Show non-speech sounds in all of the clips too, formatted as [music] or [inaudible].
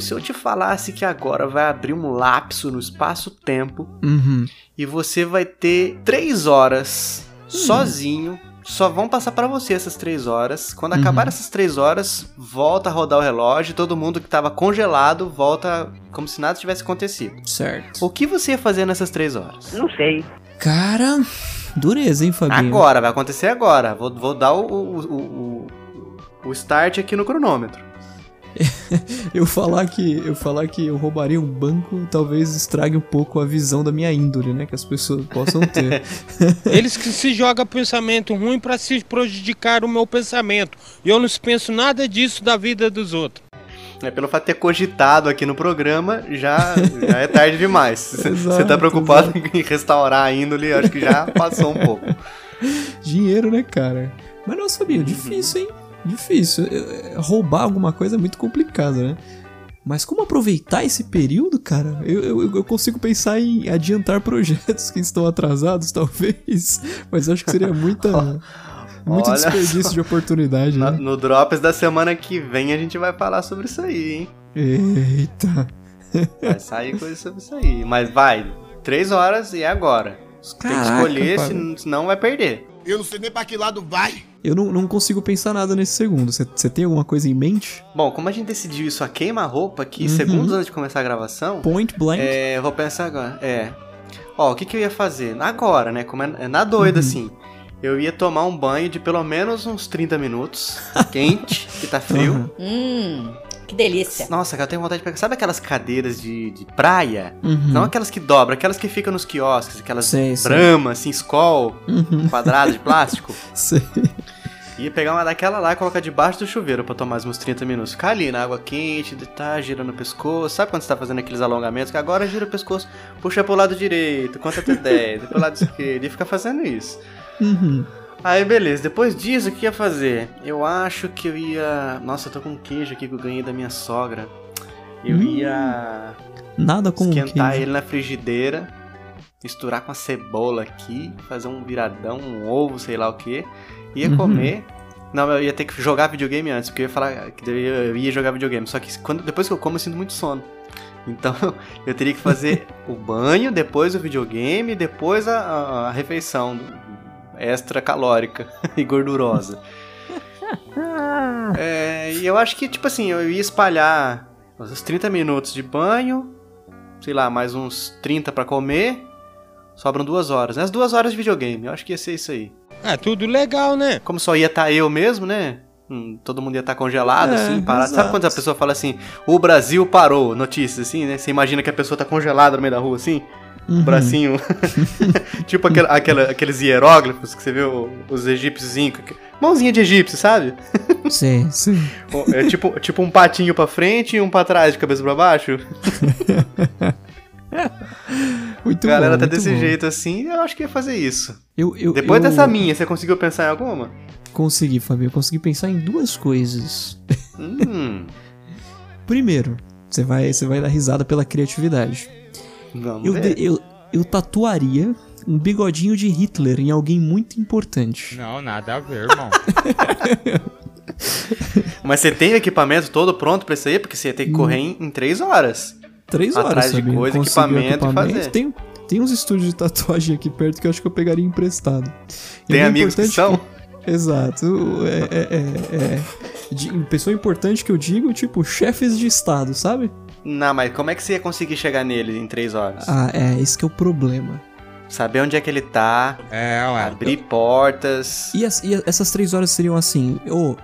Se eu te falasse que agora vai abrir um lapso no espaço-tempo Uhum. e você vai ter três horas sozinho. Só vão passar pra você essas três horas. Quando acabar essas três horas, volta a rodar o relógio. Todo mundo que tava congelado volta como se nada tivesse acontecido. Certo. O que você ia fazer nessas três horas? Não sei. Cara, dureza, hein, Fabinho? Agora, vai acontecer agora. Vou, vou dar o, o, o- o start aqui no cronômetro. [laughs] Eu falar que eu falar que eu roubaria um banco talvez estrague um pouco a visão da minha índole, né, que as pessoas possam ter. [laughs] Eles que se jogam pensamento ruim pra se prejudicar o meu pensamento. E eu não penso nada disso da vida dos outros. É, pelo fato de ter cogitado aqui no programa, já, já é tarde demais. [laughs] Você Exato, tá preocupado em restaurar a índole, acho que já passou um pouco. Dinheiro, né, cara? Mas nossa, Fabinho, difícil, hein? Difícil. É, é, Roubar alguma coisa é muito complicado, né? Mas como aproveitar esse período, cara? Eu, eu, eu consigo pensar em adiantar [laughs] projetos que estão atrasados, talvez. Mas acho que seria muita. [laughs] Muito Olha desperdício só. de oportunidade, Na- né? no Drops da semana que vem a gente vai falar sobre isso aí, hein? Eita. Vai sair coisa sobre isso aí. Mas vai, três horas e é agora. Tem que Caraca, escolher, cara. senão vai perder. Eu não sei nem pra que lado vai. Eu não, não consigo pensar nada nesse segundo. Você tem alguma coisa em mente? Bom, como a gente decidiu isso a queima-roupa aqui, Uhum. segundos antes de começar a gravação, Point blank? é, eu vou pensar agora. É. Ó, o que, que eu ia fazer? Agora, né? Como é, é na doida, Uhum. assim. Eu ia tomar um banho de pelo menos uns 30 minutos, quente, que tá frio. Aham. [laughs] Que delícia. Nossa, cara, eu tenho vontade de pegar. Sabe aquelas cadeiras de, de praia? Uhum. Não aquelas que dobram, aquelas que ficam nos quiosques, aquelas sei. Brahma, assim, Skol, Uhum. quadrada de plástico. [laughs] Sei. Ia pegar uma daquela lá e colocar debaixo do chuveiro pra tomar mais uns 30 minutos. Ficar ali na água quente, tá girando o pescoço. Sabe quando você tá fazendo aqueles alongamentos? Que agora gira o pescoço, puxa pro lado direito, conta até [laughs] 10, pro lado esquerdo. E fica fazendo isso. Uhum. Aí beleza, depois disso o que ia fazer? Eu acho que eu ia. Nossa, eu tô com um queijo aqui que eu ganhei da minha sogra. Eu Hum. ia Nada como um esquentar queijo. ele na frigideira, misturar com a cebola aqui, fazer um viradão, um ovo, sei lá o que. Ia Uhum. comer. Não, eu ia ter que jogar videogame antes, porque eu ia falar que eu ia- eu ia jogar videogame. Só que quando, depois que eu como, eu sinto muito sono. [laughs] Então eu teria que fazer [laughs] o banho, depois o videogame, depois a, a- a refeição extra calórica [laughs] e gordurosa. [laughs] É, e eu acho que, tipo assim, eu ia espalhar uns 30 minutos de banho, sei lá, mais uns 30 pra comer, sobram duas horas. As duas horas de videogame, eu acho que ia ser isso aí. É tudo legal, né? Como só ia estar eu mesmo, né? Hum, todo mundo ia estar congelado, É, assim, parado. exato. Sabe quando a pessoa fala assim, o Brasil parou, notícias, assim, né? Você imagina que a pessoa tá congelada no meio da rua, assim? Uhum. Bracinho. [laughs] tipo aquela, aquela- aqueles hieróglifos que você vê os egípcios. Mãozinha de egípcio, sabe? [laughs] Sim, sim. É tipo, tipo um patinho pra frente e um pra trás, de cabeça pra baixo. [laughs] Muito a galera bom, tá desse bom. jeito assim, eu acho que ia fazer isso. Eu, eu, Depois eu dessa minha, você conseguiu pensar em alguma? Consegui, Fabio. Eu consegui pensar em duas coisas. Hum, Primeiro, você vai, você vai dar risada pela criatividade. Vamos Eu, ver. de- eu, eu tatuaria um bigodinho de Hitler em alguém muito importante. Não, nada a ver, irmão. [laughs] Mas você tem o equipamento todo pronto pra isso aí? Porque você ia ter que correr em, em três horas. Três horas, Atrás de Fabinho. coisa, Consegui o equipamento e fazer. Tem, tem uns estúdios de tatuagem aqui perto que eu acho que eu pegaria emprestado. E Tem amigos que são? [laughs] Exato. É, é, é, é. De- pessoa importante que eu digo, tipo, chefes de estado, sabe? Não, mas como é que você ia conseguir chegar nele em três horas? Ah, é, esse que é o problema. Saber onde é que ele tá, É, ué. abrir portas. E, as- e essas três horas seriam assim, ô,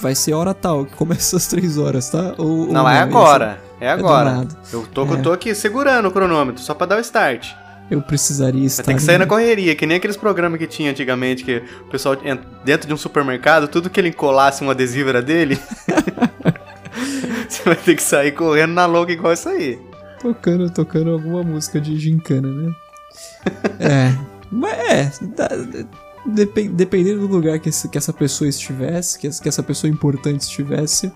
vai ser hora tal, que começa [laughs] às três horas, tá? Ou, ou Não, é agora. É do agora. nada. eu tô, É. eu tô aqui segurando o cronômetro, só pra dar o start. Eu precisaria estar. Vai ter que sair na correria, que nem aqueles programas que tinha antigamente, que o pessoal ent- dentro de um supermercado, tudo que ele encolasse um adesivo era dele. [laughs] [laughs] Você vai ter que sair correndo na louca igual isso aí. Tocando, tocando alguma música de gincana, né? [laughs] é. Mas é. depen- dependendo do lugar que, esse- que essa pessoa estivesse, que, essa- que essa pessoa importante estivesse,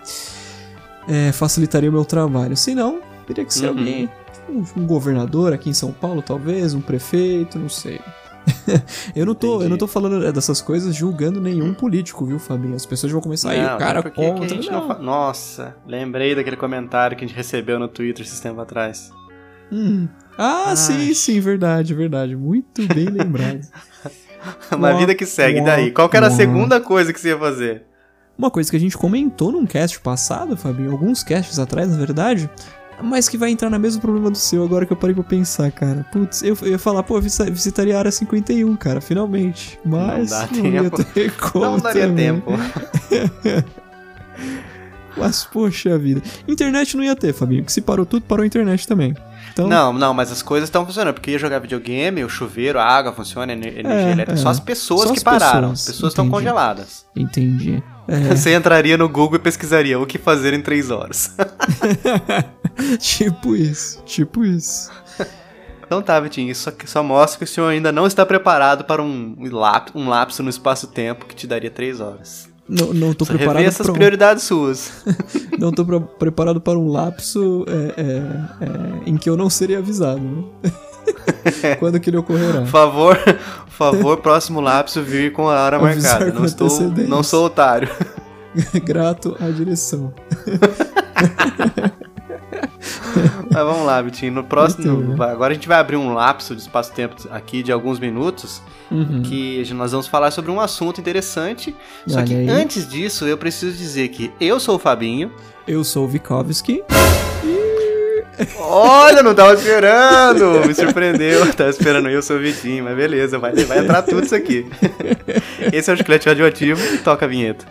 é, facilitaria o meu trabalho. Se não, teria que ser Uhum. alguém. Um, um governador aqui em São Paulo, talvez, um prefeito, não sei. [laughs] eu não tô, eu Entendi. não tô falando dessas coisas julgando nenhum político, viu, Fabinho? As pessoas vão começar aí, Não, o cara porque que a contra. não não. Nossa, lembrei daquele comentário que a gente recebeu no Twitter esses tempos atrás. Hum. Ah, Ai. sim, sim, verdade, verdade. Muito bem [laughs] lembrado. Uma vida que segue, uó, daí? Qual que era a segunda coisa que você ia fazer? Uma coisa que a gente comentou num cast passado, Fabinho, alguns casts atrás, na verdade, mas que vai entrar no mesmo problema do seu agora que eu parei pra pensar, cara. Putz, eu, eu ia falar, pô, visitaria a área 51, cara, finalmente. Mas Não dá ia tempo. ter como não daria também. tempo. [laughs] Mas, poxa vida. Internet não ia ter, Fabinho, que se parou tudo, parou a internet também. Então, Não, não, mas as coisas estão funcionando. Porque ia jogar videogame, o chuveiro, a água funciona, a ener- energia É, elétrica. é. Só as pessoas Só que as pararam. pessoas, As pessoas estão congeladas. entendi. É, Você entraria no Google e pesquisaria o que fazer em três horas. [laughs] tipo isso, tipo isso. Então tá, Vitinho, isso aqui só mostra que o senhor ainda não está preparado para um, um lapso no espaço-tempo que te daria três horas. Não, não tô Precisa preparado essas um- prioridades suas. [laughs] Não tô pre- preparado para um lapso é, é, é, em que eu não seria avisado. Né? [laughs] Quando que ele ocorrerá? Por favor, favor, próximo lapso vir com a hora Avisar marcada. Não, estou, não sou otário. [laughs] Grato à direção. [laughs] Mas vamos lá, Vitinho. No próximo. Vai- Agora a gente vai abrir um lapso de espaço-tempo aqui de alguns minutos. Uhum. Que nós vamos falar sobre um assunto interessante. Só Olha que aí. antes disso, eu preciso dizer que eu sou o Fabinho. Eu sou o Vikovski. Olha, não tava esperando! Me surpreendeu. [laughs] Tava esperando eu, sou o Vitinho, mas beleza, vai, vai entrar tudo isso aqui. [laughs] Esse é o Chiclete Radioativo e toca a vinheta.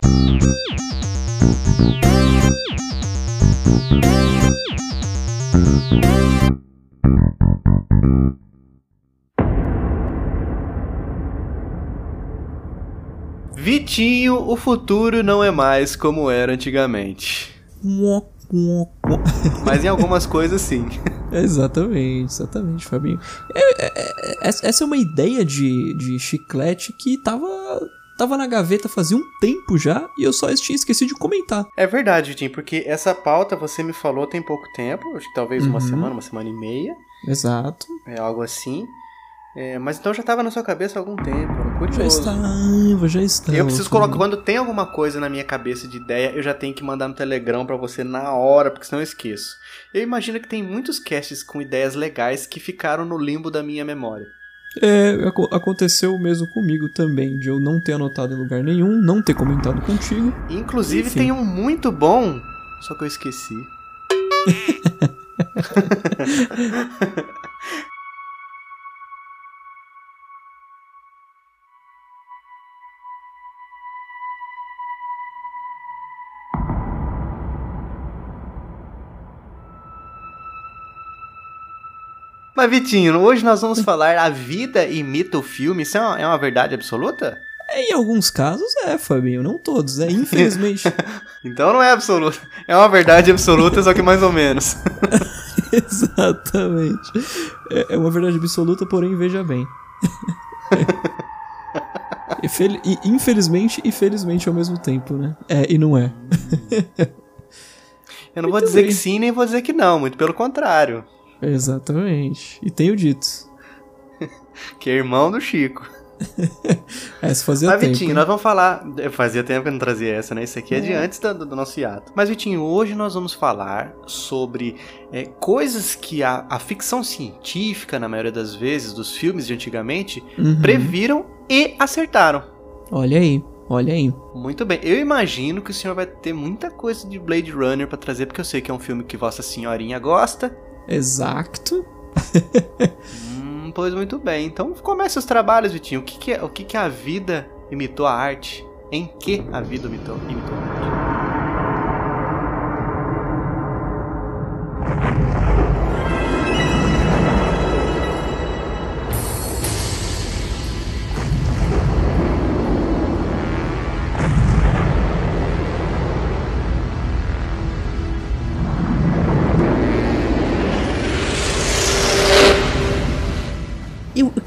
Vitinho, o futuro não é mais como era antigamente. Mas em algumas coisas sim. [laughs] Exatamente, exatamente, Fabinho. É- é- é- essa é uma ideia de, de chiclete que tava, tava na gaveta fazia um tempo já e eu só tinha esquecido de comentar. É verdade, Vitinho, porque essa pauta você me falou tem pouco tempo, acho que talvez uma Uhum. semana, uma semana e meia, Exato. é algo assim. É, mas então já estava na sua cabeça há algum tempo, era Já curioso. estava, já estava. Eu preciso colocar, quando tem alguma coisa na minha cabeça de ideia, eu já tenho que mandar no Telegram pra você na hora, porque senão eu esqueço. Eu imagino que tem muitos casts com ideias legais que ficaram no limbo da minha memória. É, aco- aconteceu o mesmo comigo também, de eu não ter anotado em lugar nenhum, não ter comentado contigo. Inclusive Enfim. tem um muito bom, só que eu esqueci. [laughs] Mas Vitinho, hoje nós vamos falar a vida imita o filme. Isso é uma, é uma verdade absoluta? É, em alguns casos é, Fabinho, não todos, é, infelizmente. [laughs] Então não é absoluta. É uma verdade absoluta, só que mais ou menos. [laughs] Exatamente. É, é uma verdade absoluta, porém, veja bem. [laughs] Fel- infelizmente e felizmente ao mesmo tempo, né? É e não é. Eu não vou Muito dizer bem. que sim, nem vou dizer que não. Muito pelo contrário. Exatamente. E tenho dito. Que é irmão do Chico. [laughs] Essa fazia Mas, tempo. Vitinho, hein? nós vamos falar. eu Fazia tempo que eu não trazia essa, né? Isso aqui é, de antes do, do nosso hiato. Mas, Vitinho, hoje nós vamos falar sobre é, coisas que a, a ficção científica, na maioria das vezes, dos filmes de antigamente, Uhum. previram e acertaram. Olha aí, olha aí. Muito bem. Eu imagino que o senhor vai ter muita coisa de Blade Runner pra trazer, porque eu sei que é um filme que Vossa Senhorinha gosta. Exato. Hum, pois muito bem. Então comece os trabalhos, Vitinho. O que, que é, o que, que a vida imitou a arte? Em que a vida imitou, imitou a arte?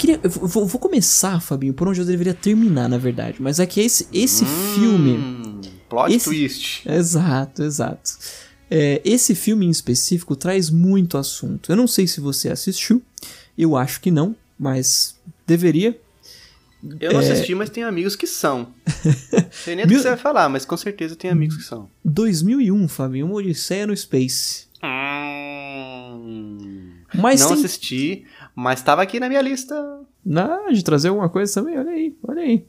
Queria. Eu vou, vou começar, Fabinho, por onde eu deveria terminar, na verdade. Mas é que esse, esse filme. Hum, Plot Esse- twist. Exato, exato. É, esse filme em específico traz muito assunto. Eu não sei se você assistiu, eu acho que não, mas deveria. Eu não É. assisti, mas tenho amigos que são. [laughs] Sei nem do que você vai falar, mas com certeza tem amigos que são. 2001, Fabinho, uma Odisseia no Space. Hum, Mas não tem assisti, mas tava aqui na minha lista. Ah, de trazer alguma coisa também, olha aí, olha aí.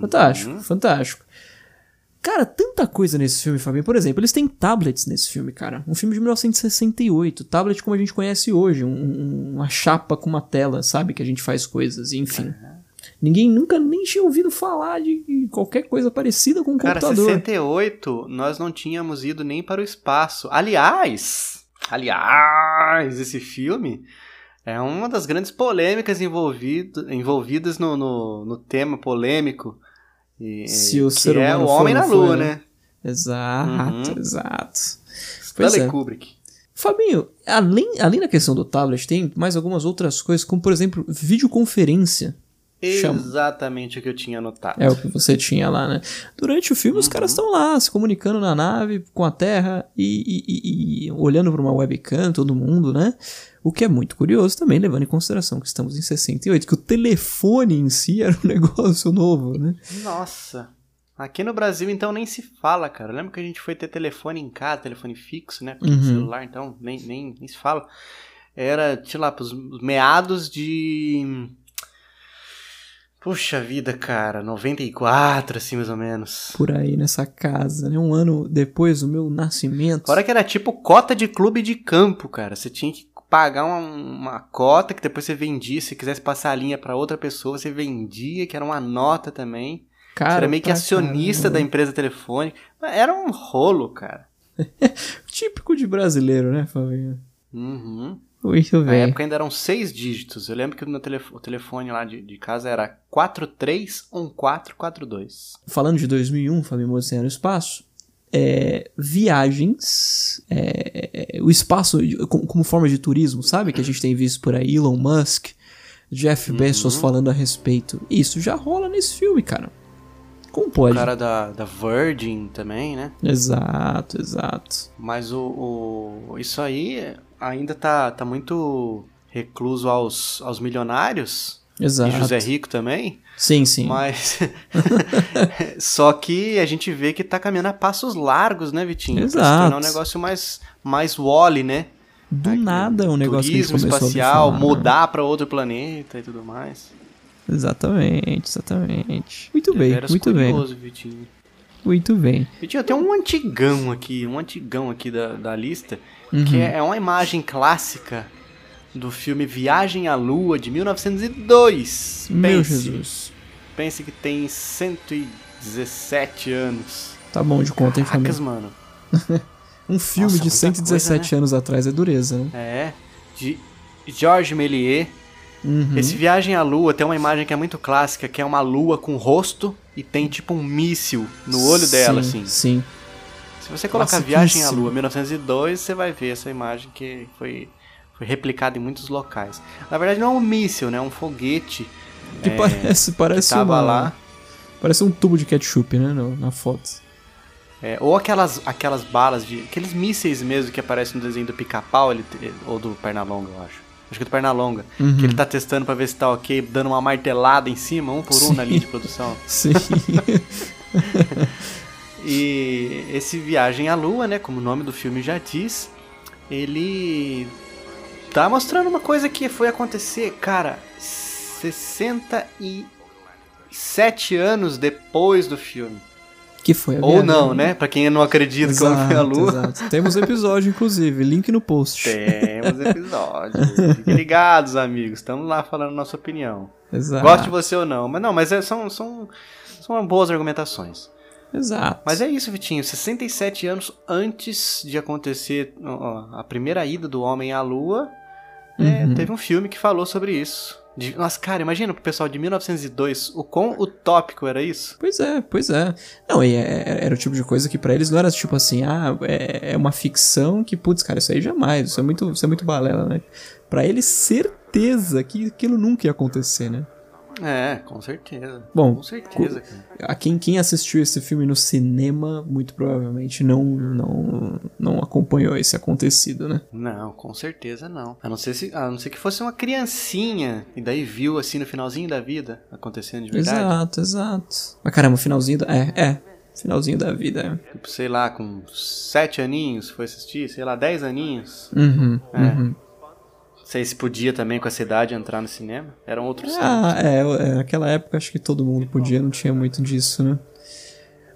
Fantástico, Uhum. fantástico. Cara, tanta coisa nesse filme, Fabinho. Por exemplo, eles têm tablets nesse filme, cara. Um filme de 1968. Tablet como a gente conhece hoje. um- um- uma chapa com uma tela, sabe? Que a gente faz coisas, enfim. Ninguém nunca nem tinha ouvido falar de qualquer coisa parecida com um Cara, computador. 68, nós não tínhamos ido nem para o espaço. Aliás, aliás, esse filme é uma das grandes polêmicas envolvido, envolvidas no, no, no tema polêmico. E, Se o que ser é humano o for, Homem na foi, Lua, né? né? Exato, Uhum. exato. Stanley é. Kubrick. Fabinho, além, além da questão do tablet, tem mais algumas outras coisas, como por exemplo, videoconferência. Chama. Exatamente o que eu tinha anotado. É o que você tinha lá, né? Durante o filme, os caras estão lá se comunicando na nave com a Terra e, e- e- e olhando para uma webcam, todo mundo, né? O que é muito curioso também, levando em consideração que estamos em 68, que o telefone em si era um [laughs] negócio novo, né? Nossa. Aqui no Brasil, então, nem se fala, cara. Lembra que a gente foi ter telefone em casa, telefone fixo, né? Porque Uhum. celular, então, nem, nem, nem se fala. Era, sei lá, pros meados de. Puxa vida, cara. 94, assim, mais ou menos. Por aí, nessa casa, né? Um ano depois do meu nascimento. Fora que era tipo cota de clube de campo, cara. Você tinha que pagar uma, uma cota que depois você vendia. Se quisesse passar a linha pra outra pessoa, você vendia, que era uma nota também. Você cara, era meio que acionista da caramba. empresa telefônica. Era um rolo, cara. [laughs] Típico de brasileiro, né, Fabinho? Uhum. Muito Na bem. época ainda eram seis dígitos. Eu lembro que o telefone, o telefone lá de, de casa era 431442. Falando de 2001, Fabinho Odisseia no Espaço, é, viagens, é, o espaço como, como forma de turismo, sabe? Que a gente tem visto por aí, Elon Musk, Jeff Uhum. Bezos falando a respeito. Isso já rola nesse filme, cara. Como pode? O cara da, da Virgin também, né? Exato, exato. Mas o, o- isso aí ainda tá, tá muito recluso aos, aos milionários. Exato. E José Rico também. Sim, sim. Mas. [laughs] [laughs] Só que a gente vê que tá caminhando a passos largos, né, Vitinho? Pra se Exato. tornar um negócio mais, mais Wally, né? Do Aqui, nada é um negócio que a gente Turismo começou a ouvir espacial, falar. mudar pra outro planeta e tudo mais. Exatamente, exatamente. Muito bem, Deveras muito bem, curioso, Vitinho. muito bem. Vitinho, tem um antigão aqui, um antigão aqui da, da lista, Uhum. que é, é uma imagem clássica do filme Viagem à Lua, de 1902. Meu Pense, Jesus. Pense que tem 117 anos. Tá bom de conta, hein, família? Caracas, mano. [laughs] Um filme Nossa, de muita 117 coisa, anos atrás é dureza, né? É. De Georges Méliès. Uhum. Esse Viagem à Lua tem uma imagem que é muito clássica, que é uma lua com rosto e tem tipo um míssil no olho dela, Sim, assim. Sim. Se você colocar Viagem à. Lua 1902, você vai ver essa imagem que foi, foi replicada em muitos locais. Na verdade não é um míssil, né? É um foguete Que É, parece, que parece tava uma... lá. Parece um tubo de ketchup, né? no- na foto. É, ou aquelas, aquelas balas de. aqueles mísseis mesmo que aparecem no desenho do pica-pau, ou do Pernalonga, eu acho. Acho que é do Pernalonga. Uhum. Que ele tá testando pra ver se tá ok, dando uma martelada em cima, um por um Sim. na linha de produção. [laughs] Sim. E esse Viagem à Lua, né, como o nome do filme já diz, ele tá mostrando uma coisa que foi acontecer, cara, 67 anos depois do filme. Que foi a Ou não, né? Pra quem não acredita que ela foi Exato, Lua. exato. Temos episódio, inclusive. Link no post. Temos episódio. Fiquem ligados, amigos. Estamos lá falando nossa opinião. Exato. Goste de você ou não. Mas não, mas é- são, são, são boas argumentações. Exato. Mas é isso, Vitinho. 67 anos antes de acontecer ó, a primeira ida do homem à Lua, é, Uhum. teve um filme que falou sobre isso. De- nossa, cara, imagina pro pessoal de 1902 o quão utópico era isso. Pois é, pois é. Não, e é- era o tipo de coisa que pra eles não era tipo assim, ah, é, é uma ficção que, putz, cara, isso aí jamais, isso é muito, isso é muito balela, né? Pra eles, certeza que aquilo nunca ia acontecer, né? É, com certeza. Bom, com certeza, cara. A quem, quem assistiu esse filme no cinema, muito provavelmente não, não, não acompanhou esse acontecido, né? Não, com certeza não. A não ser se, a não ser que fosse uma criancinha e daí viu assim no finalzinho da vida acontecendo de verdade. Exato, exato. Mas caramba, finalzinho da. É, é. Finalzinho da vida, é. Tipo, sei lá, com sete aninhos foi assistir, sei lá, dez aninhos. Uhum, É. uhum. Se podia também com essa idade entrar no cinema. Eram outros. Ah, é, é, naquela época acho que todo mundo podia, não tinha muito disso, né?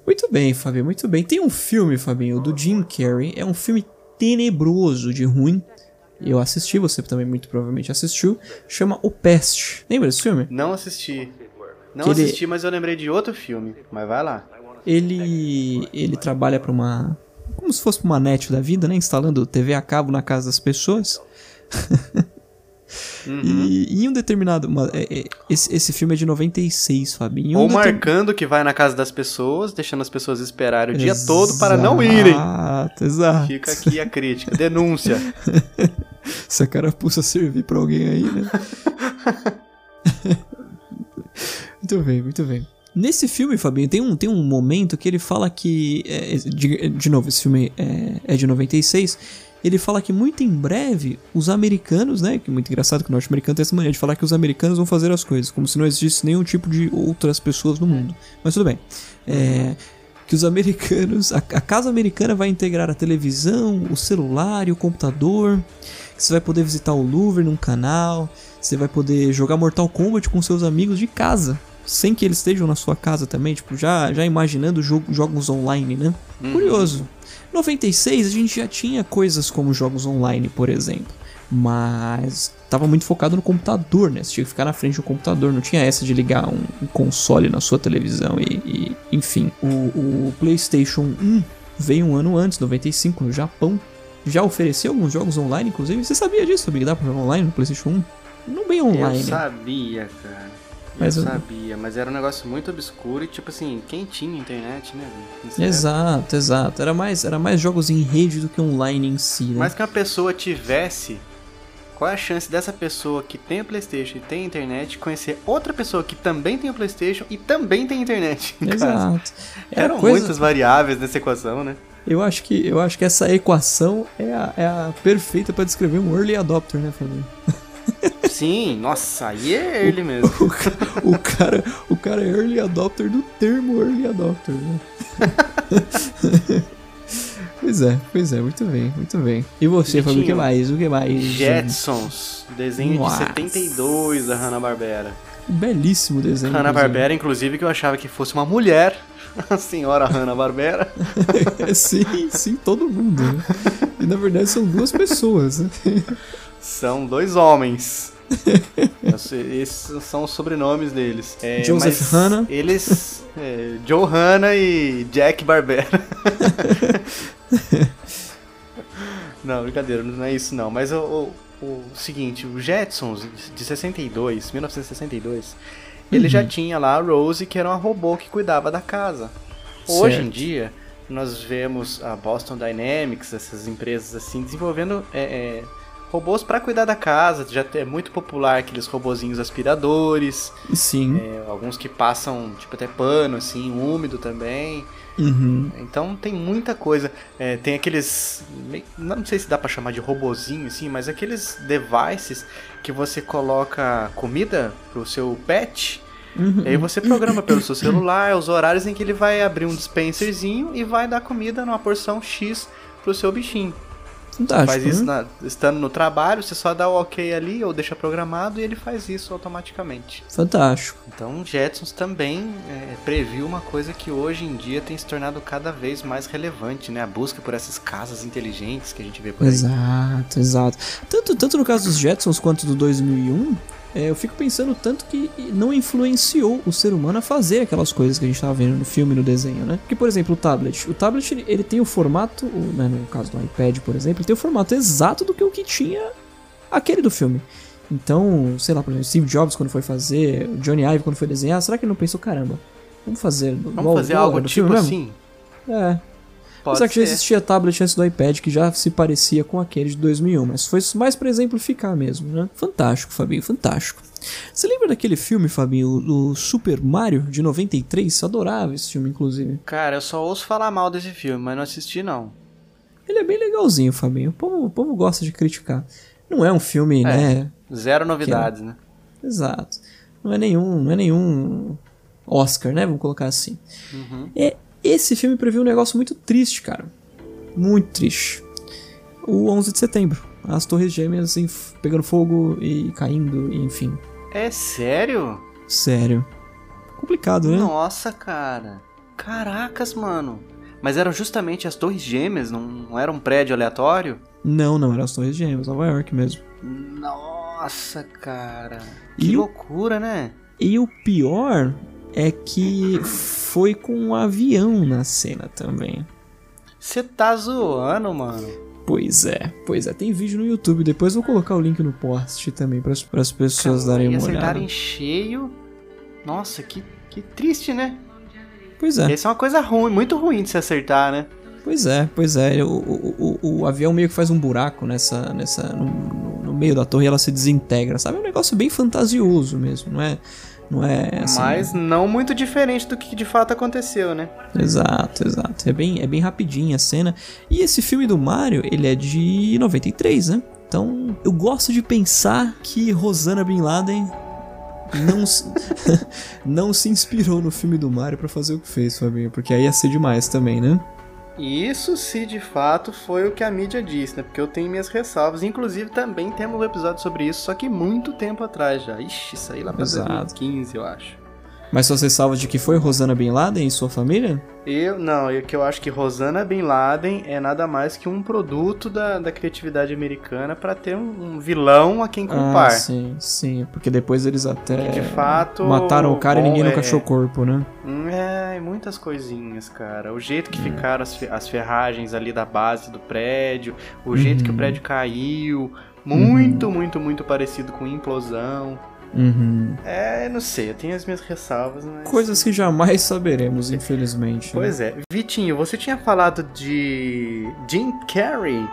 Muito bem, Fabinho, muito bem. Tem um filme, Fabinho, do Jim Carrey. É um filme tenebroso de ruim. Eu assisti, você também muito provavelmente assistiu. Chama O Peste. Lembra desse filme? Não assisti. Não Que ele- assisti, mas eu lembrei de outro filme. Mas vai lá. Ele ele trabalha para uma como se fosse uma net da vida, né, instalando TV a cabo na casa das pessoas. Uhum. E em um determinado uma- é- é- esse, esse filme é de 96, Fabinho. Um Ou deter- marcando que vai na casa das pessoas, deixando as pessoas esperarem o dia todo para não irem. Exato, exato. Fica aqui a crítica. Denúncia. [laughs] Se a carapuça servir pra alguém aí, né? [laughs] muito bem, muito bem. Nesse filme, Fabinho, tem um, tem um momento que ele fala que. é, de, de novo, esse filme é, é de 96. Ele fala que muito em breve os americanos, né? Que é muito engraçado que o norte-americano tem essa mania de falar que os americanos vão fazer as coisas, como se não existisse nenhum tipo de outras pessoas no mundo. Mas tudo bem. É, que os americanos. A, a casa americana vai integrar a televisão, o celular e o computador. Que você vai poder visitar o Louvre num canal. Você vai poder jogar Mortal Kombat com seus amigos de casa. Sem que eles estejam na sua casa também, tipo, já, já imaginando jogo, jogos online, né? Curioso. 96 a gente já tinha coisas como jogos online, por exemplo. Mas tava muito focado no computador, né? Você tinha que ficar na frente do computador, não tinha essa de ligar um, um console na sua televisão e, e- enfim. O, o PlayStation 1 veio um ano antes, 95, no Japão. Já ofereceu alguns jogos online, inclusive. Você sabia disso, que dá pra jogar online no PlayStation 1? Não bem online. Eu sabia, cara. Mas eu eu- sabia, mas era um negócio muito obscuro e tipo assim, quem tinha internet, né? Nessa época. Exato, exato. Era mais, era mais jogos em rede do que online em si, né? Mas que uma pessoa tivesse. Qual é a chance dessa pessoa que tem o PlayStation e tem internet conhecer outra pessoa que também tem o PlayStation e também tem internet? [laughs] Exato. A Eram coisa- muitas variáveis nessa equação, né? Eu acho que, eu acho que essa equação é a, é a perfeita pra descrever um early adopter, né, Fabinho? [laughs] Sim, nossa, aí é ele mesmo. [laughs] O, ca- o cara, o cara é early adopter do termo early adopter, né? [laughs] pois é, pois é, muito bem, muito bem. E você, Fabinho, o que mais? O que mais? Jetsons, desenho Nossa. de 72 da Hanna-Barbera. Belíssimo desenho. Hanna-Barbera, inclusive, que eu achava que fosse uma mulher. [laughs] A senhora Hanna-Barbera. sim, sim, todo mundo. Né? E na verdade são duas pessoas. Né? São dois homens. [laughs] Esses são os sobrenomes deles. É, Joseph Hanna. Eles. É, Joe Hanna e Jack Barbera. [laughs] não, brincadeira, não é isso não. Mas o, o, o seguinte, o Jetsons de 62, 1962, ele Uhum. já tinha lá a Rose, que era uma robô que cuidava da casa. Hoje em Certo. dia, nós vemos a Boston Dynamics, essas empresas assim, desenvolvendo é, é, robôs para cuidar da casa. Já é muito popular aqueles robozinhos aspiradores, Sim. é, alguns que passam tipo até pano, assim, úmido também. Uhum. Então tem muita coisa. É, tem aqueles. Não sei se dá pra chamar de robozinho, assim, mas aqueles devices que você coloca comida pro seu pet. Uhum. E aí você programa pelo seu celular os horários em que ele vai abrir um dispenserzinho e vai dar comida numa porção X pro seu bichinho. Fantástico. faz isso né? na- estando no trabalho, você só dá o ok ali ou deixa programado e ele faz isso automaticamente. Fantástico. Então Jetsons também é, previu uma coisa que hoje em dia tem se tornado cada vez mais relevante, né? A busca por essas casas inteligentes que a gente vê por aí. Exato, exato. Tanto, tanto no caso dos Jetsons quanto do 2001, é, eu fico pensando tanto que não influenciou o ser humano a fazer aquelas coisas que a gente tava vendo no filme, no desenho, né? Porque, por exemplo, o tablet. O tablet, ele, ele tem o formato, o- né, no caso do iPad, por exemplo, ele tem o formato exato do que o que tinha aquele do filme. Então, sei lá, por exemplo, Steve Jobs quando foi fazer, o Johnny Ive quando foi desenhar, será que ele não pensou, caramba, vamos fazer Vamos fazer algo tipo mesmo? assim? É, Pode Apesar que já ser. existia tablet antes do iPad que já se parecia com aquele de 2001, mas foi mais pra exemplificar mesmo, né? Fantástico, Fabinho, fantástico. Você lembra daquele filme, Fabinho, do Super Mario de 93? Adorava esse filme, inclusive. Cara, eu só ouço falar mal desse filme, mas não assisti não. Ele é bem legalzinho, Fabinho. O povo, o povo gosta de criticar. Não é um filme, né? Zero novidades, né? Exato. Não é nenhum, não é nenhum Oscar, né? Vamos colocar assim. É, esse filme previu um negócio muito triste, cara. Muito triste. O 11 de setembro. As torres gêmeas pegando fogo e caindo, e enfim. É sério? Sério. Complicado, né? Nossa, cara. Caracas, mano. Mas eram justamente as torres gêmeas, não, não era um prédio aleatório? Não, não, eram as torres gêmeas, Nova York mesmo. Nossa, cara. E Que o- loucura, né? E o pior é que foi com um avião na cena também. Você tá zoando, mano. Pois é, pois é, tem vídeo no YouTube, depois vou colocar o link no post também para as pessoas darem e uma olhada. acertarem cheio. Nossa, que, que triste, né? Pois é, Essa é uma coisa ruim, muito ruim de se acertar, né? pois é, pois é. O, o, o, o avião meio que faz um buraco nessa, nessa no, no- no meio da torre e ela se desintegra, sabe? É um negócio bem fantasioso mesmo, não é? Não é assim. Mas não muito diferente do que de fato aconteceu, né? Exato, exato. É bem, é bem rapidinha a cena. E esse filme do Mario, ele é de 93, né? Então, eu gosto de pensar que Rosana Bin Laden não se, [laughs] não se inspirou no filme do Mario pra fazer o que fez, Fabinho, porque aí ia ser demais também, né? Isso se de fato foi o que a mídia disse, né? Porque eu tenho minhas ressalvas. Inclusive também temos um episódio sobre isso, só que muito tempo atrás já. Ixi, isso aí lá pra Exato. 2015, eu acho. Mas você salva de que foi Rosana Bin Laden e sua família? Eu, não, eu que eu acho que Rosana Bin Laden é nada mais que um produto da, da criatividade americana pra ter um, um vilão a quem Ah, culpar. sim, sim, porque depois eles até Que de fato, mataram o cara e bom, ninguém é- nunca achou o corpo, né? Hum, Muitas coisinhas, cara. O jeito que ficaram as, as ferragens ali da base do prédio, o jeito Uhum. que o prédio caiu, muito, muito, muito parecido com implosão. Uhum. É, não sei, eu tenho as minhas ressalvas, mas... Coisas que jamais saberemos, infelizmente. né? Pois é. Vitinho, você tinha falado de Jim Carrey,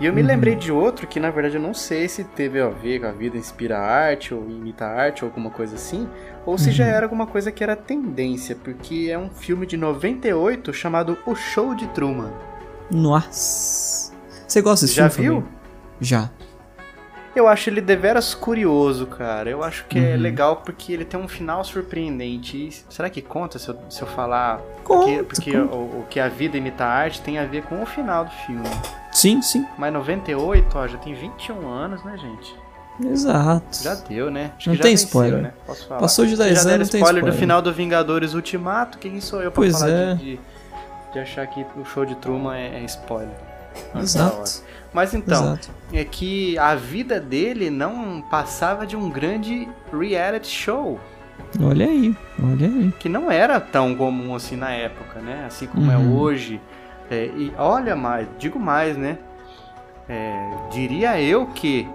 e eu me Uhum. lembrei de outro que, na verdade, eu não sei se teve a ver com a vida inspira arte, ou imita arte, ou alguma coisa assim, ou se já Uhum. era alguma coisa que era tendência, porque é um filme de 98 chamado O Show de Truman. Nossa. Você gosta desse Já filme? viu? Fabinho? Já. Eu acho ele deveras curioso, cara. Eu acho que é Uhum. legal porque ele tem um final surpreendente. E será que conta se eu, se eu falar Conta, porque, porque conta. O, o que a vida imita a arte tem a ver com o final do filme? Sim, sim. Mas 98, ó, já tem 21 anos, né, gente? Exato. Já deu, né? Acho Não tem venceu, spoiler. Né? Passou de Vocês 10 já deram anos, não tem spoiler do final do Vingadores Ultimato. Quem sou eu pra Pois falar é. de, de, de achar que o show de Truman é, é spoiler? Hora. Exato. Mas então, Exato. é que a vida dele não passava de um grande reality show. Olha aí, olha aí. que não era tão comum assim na época, né? Assim como é Uhum. hoje. É, e olha mais, digo mais, né? É, diria eu que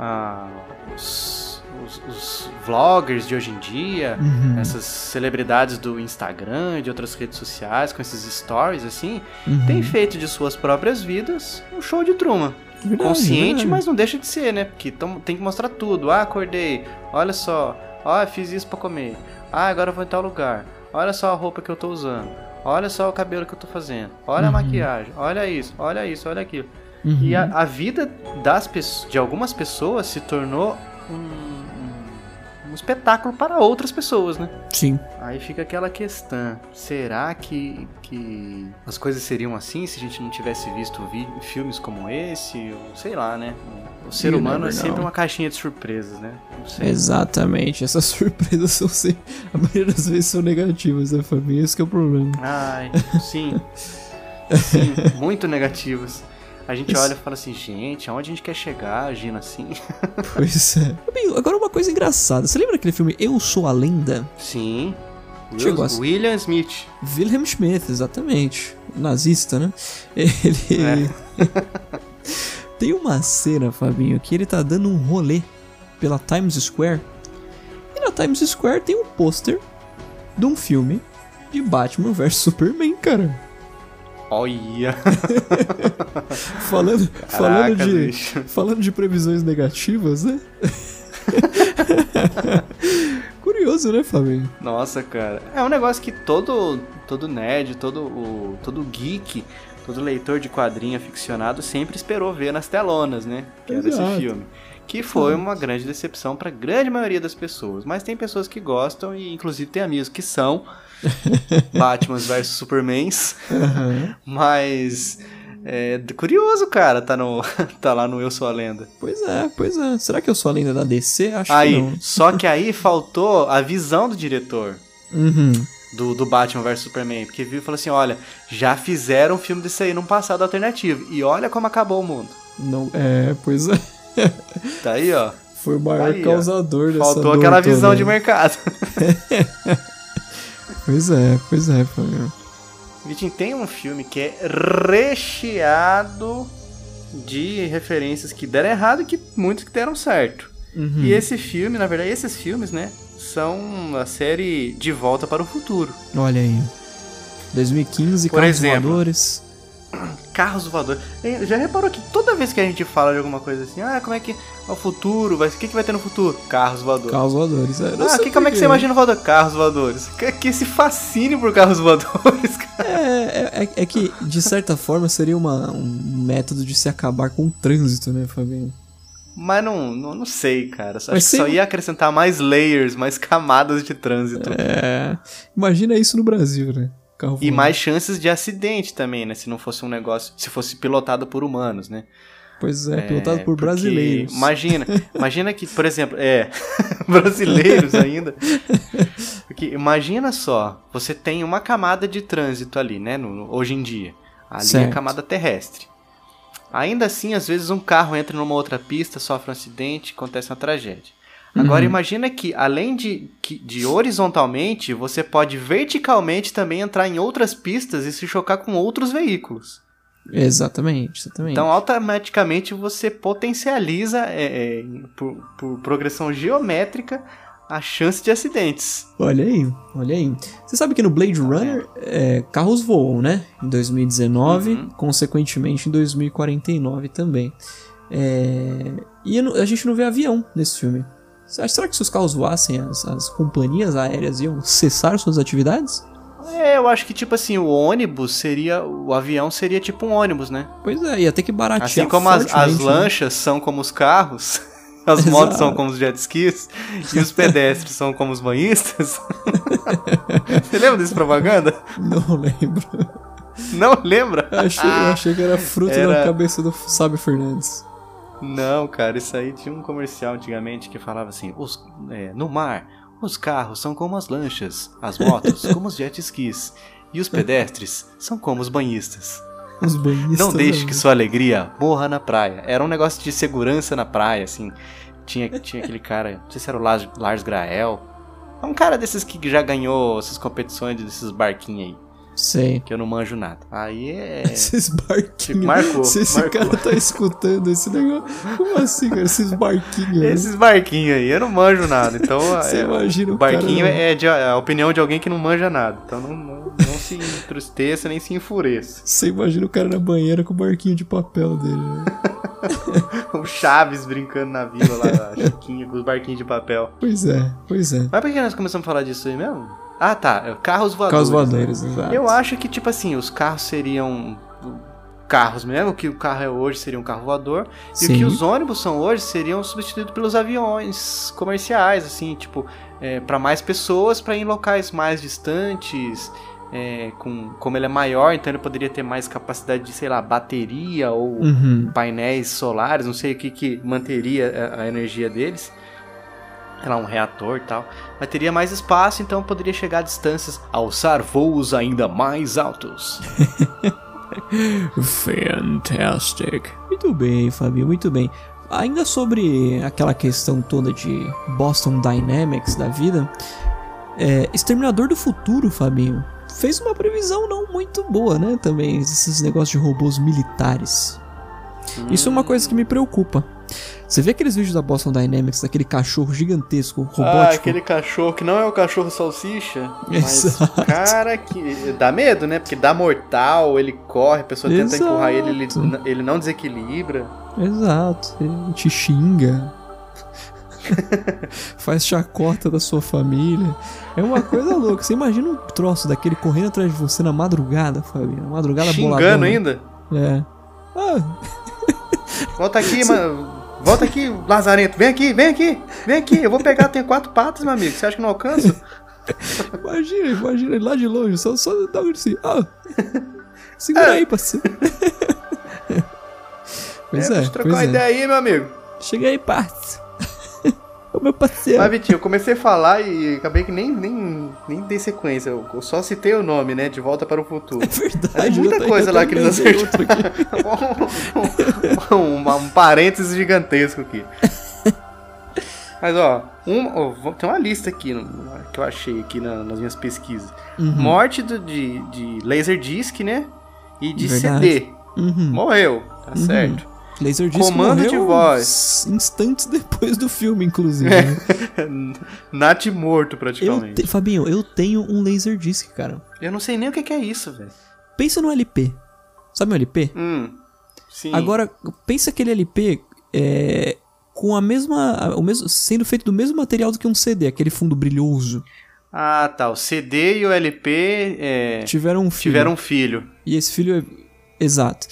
ah, os, os- os vloggers de hoje em dia, Uhum, essas celebridades do Instagram e de outras redes sociais, com esses stories assim, uhum. têm feito de suas próprias vidas um show de Truman. Verdade, Consciente, verdade. mas não deixa de ser, né? Porque tão- tem que mostrar tudo. Ah, acordei. Olha só. Ah, fiz isso pra comer. Ah, agora eu vou em tal lugar. Olha só a roupa que eu tô usando. Olha só o cabelo que eu tô fazendo. Olha a Uhum. maquiagem. Olha isso. Olha isso. Olha aquilo. Uhum. E a, a vida das de algumas pessoas se tornou um, um, espetáculo para outras pessoas, né? Sim. Aí fica aquela questão: será que, que as coisas seriam assim se a gente não tivesse visto vi- filmes como esse? Ou sei lá, né? O ser You humano é sempre know. uma caixinha de surpresas, né? Exatamente. Essas [laughs] surpresas são sempre. A maioria das vezes são negativas, né, família? Esse que é o problema. Ai, sim. Sim, [laughs] muito negativas. A gente Isso. olha e fala assim, gente, aonde a gente quer chegar agindo assim? [laughs] Pois é. Bem, agora uma coisa engraçada. Você lembra daquele filme Eu Sou a Lenda? Sim. Chegou Will- a- William Smith. Wilhelm Schmidt, exatamente. Nazista, né? [laughs] Ele. [laughs] Tem uma cena, Fabinho, que ele tá dando um rolê pela Times Square. E na Times Square tem um pôster de um filme de Batman vs Superman, cara. Olha. [laughs] Falando, falando, Caraca, de, bicho. falando de previsões negativas, né? [laughs] Curioso, né, Fabinho? Nossa, cara. É um negócio que todo, todo nerd, todo, o, todo geek, todo leitor de quadrinho aficionado sempre esperou ver nas telonas, né? Que era esse filme. Que foi uma grande decepção pra grande maioria das pessoas. Mas tem pessoas que gostam e inclusive tem amigos que são [laughs] Batmans vs Supermans. Aham. Mas é curioso, cara, tá, no, [laughs] tá lá no Eu Sou a Lenda. Pois é, pois é. Será que eu sou a lenda da DC? Acho que Aí, não. só que aí faltou a visão do diretor. Uhum. do, do Batman vs Superman, porque viu e falou assim: olha, já fizeram um filme desse aí num passado alternativo, e olha como acabou o mundo. Não, é, pois é. [laughs] Tá aí, ó. Foi o maior Aí, ó. causador dessa Faltou aquela toda visão aí. de mercado. Pois é, pois é. Vitinho, tem um filme que é recheado de referências que deram errado e que muitos que deram certo. Uhum. E esse filme, na verdade, esses filmes, né, são a série De Volta para o Futuro. Olha aí. 2015, Por exemplo. Voadores. Carros voadores. Já reparou que toda vez que a gente fala de alguma coisa assim, ah, como é que é o futuro, vai, o que, que vai ter no futuro? Carros voadores. Carros Voadores. É, Ah, que, como é que você imagina o voador? Carros voadores. Que, que esse fascínio por carros voadores, [laughs] cara. É, é, é que, de certa forma, seria uma, um método de se acabar com o trânsito, né, Fabinho? Mas não, não, não sei, cara. Acho que só ia acrescentar mais layers, mais camadas de trânsito. É. Imagina isso no Brasil, né? Carro E mais chances de acidente também, né? Se não fosse um negócio. Se fosse pilotado por humanos, né? Pois é, pilotado por brasileiros. Imagina, [laughs] imagina que, por exemplo, é, [laughs] brasileiros ainda. Porque imagina só, você tem uma camada de trânsito ali, né, no- no- hoje em dia. Ali é Certo. a camada terrestre. Ainda assim, às vezes um carro entra numa outra pista, sofre um acidente, acontece uma tragédia. Agora Uhum. imagina que, além de, de horizontalmente, você pode verticalmente também entrar em outras pistas e se chocar com outros veículos. Exatamente, exatamente. Então, automaticamente você potencializa, é, é, por, por progressão geométrica, a chance de acidentes. Olha aí, olha aí. Você sabe que no Blade Runner, é, carros voam, né? Em 2019, Uhum. consequentemente em 2049 também. É, E a gente não vê avião nesse filme. Você acha- Será que se os carros voassem, as, as companhias aéreas iam cessar suas atividades? É, eu acho que, tipo assim, o ônibus seria. O avião seria tipo um ônibus, né? Pois é, ia ter que baratear Assim como as, as né? lanchas são como os carros, [laughs] as motos são como os jet skis e os pedestres são como os banhistas. [laughs] Você lembra dessa propaganda? Não lembro. Não lembra? Eu achei, eu achei que era fruto da Era- cabeça do Sábio Fernandes. Não, cara, isso aí tinha um comercial antigamente que falava assim: os, é, no mar, os carros são como as lanchas, as motos como os jet skis e os pedestres são como os banhistas. Os banhistas. Não deixe né? que sua alegria morra na praia. Era um negócio de segurança na praia, assim. Tinha, tinha aquele cara, não sei se era o Lars, Lars Grael. É um cara desses que já ganhou essas competições desses barquinhos aí, Sei. que eu não manjo nada. Aí é. [laughs] Esses barquinhos. Marcou, Se esse marcou. cara tá escutando esse negócio. Como assim, cara? Esses barquinhos. né? Esses barquinhos aí, eu não manjo nada. Então, [laughs] Você é, imagina o barquinho cara- é, de, é a opinião de alguém que não manja nada. Então não, não, não se entristeça nem se enfureça. Você imagina o cara na banheira com o barquinho de papel dele. Né? [laughs] O Chaves brincando na vila lá, a Chiquinha com os barquinhos de papel. Pois é, pois é. Mas por que nós começamos a falar disso aí mesmo? Ah, tá. é Carros voadores. Carros voadores, exato. Eu acho que, tipo assim, os carros seriam carros mesmo, o que o carro é hoje seria um carro voador, e Sim. o que os ônibus são hoje seriam substituídos pelos aviões comerciais, assim, tipo, é, para mais pessoas, para ir em locais mais distantes, é, com, como ele é maior, então ele poderia ter mais capacidade de, sei lá, bateria ou Uhum. painéis solares, não sei o que que manteria a, a energia deles. Lá, um reator e tal. Mas teria mais espaço, então poderia chegar a distâncias, alçar voos ainda mais altos. [laughs] Fantastic. Muito bem, Fabio, muito bem. Ainda sobre aquela questão toda de Boston Dynamics da vida, é, Exterminador do Futuro, Fabinho, fez uma previsão não muito boa, né? Também, esses negócios de robôs militares. Isso é uma coisa que me preocupa. Você vê aqueles vídeos da Boston Dynamics, daquele cachorro gigantesco, robótico? Ah, aquele cachorro que não é o cachorro salsicha, mas Exato. cara que dá medo, né? Porque dá mortal, ele corre, a pessoa tenta Exato. empurrar ele, ele, ele não desequilibra. Exato, ele te xinga. [laughs] Faz chacota da sua família. É uma coisa louca. Você imagina um troço daquele correndo atrás de você na madrugada, Fabinho. Na madrugada Xingando boladona. ainda. É. Ah, Volta aqui, [laughs] mano. Volta aqui, Lazarento. Vem aqui, vem aqui, vem aqui. Eu vou pegar, tem quatro patas, meu amigo. Você acha que não alcanço? [laughs] imagina, imagina lá de longe, só, só dá um assim. Ah, [laughs] segura aí, parceiro. pois é, é, deixa eu trocar uma é. ideia aí, meu amigo. Chega aí, parceiro. Ô meu parceiro. Mas, Vitinho, eu comecei a falar e acabei que nem, nem, nem dei sequência. Eu só citei o nome, né? De Volta para o Futuro. É verdade. Mas muita coisa lá que eles acertaram. aqui. [laughs] um, um, um parênteses gigantesco aqui. Mas ó, um, ó, tem uma lista aqui no- que eu achei aqui na- nas minhas pesquisas. Uhum. Morte do- de, de Laserdisc, né? E de Verdade. CD. Uhum. Morreu, tá certo. Laserdisc Comando de voz. instantes depois do filme, inclusive. É. né? [laughs] Nat morto, Eu praticamente. te... Fabinho, eu tenho um Laserdisc, cara. Eu não sei nem o que é isso, velho. Pensa no LP. Sabe um LP? Hum, sim. Agora, pensa aquele LP é, com a mesma, o mesmo, sendo feito do mesmo material do que um CD, aquele fundo brilhoso. Ah, tá. O CD e o LP é, Tiveram um filho. tiveram um filho. E esse filho é... Exato.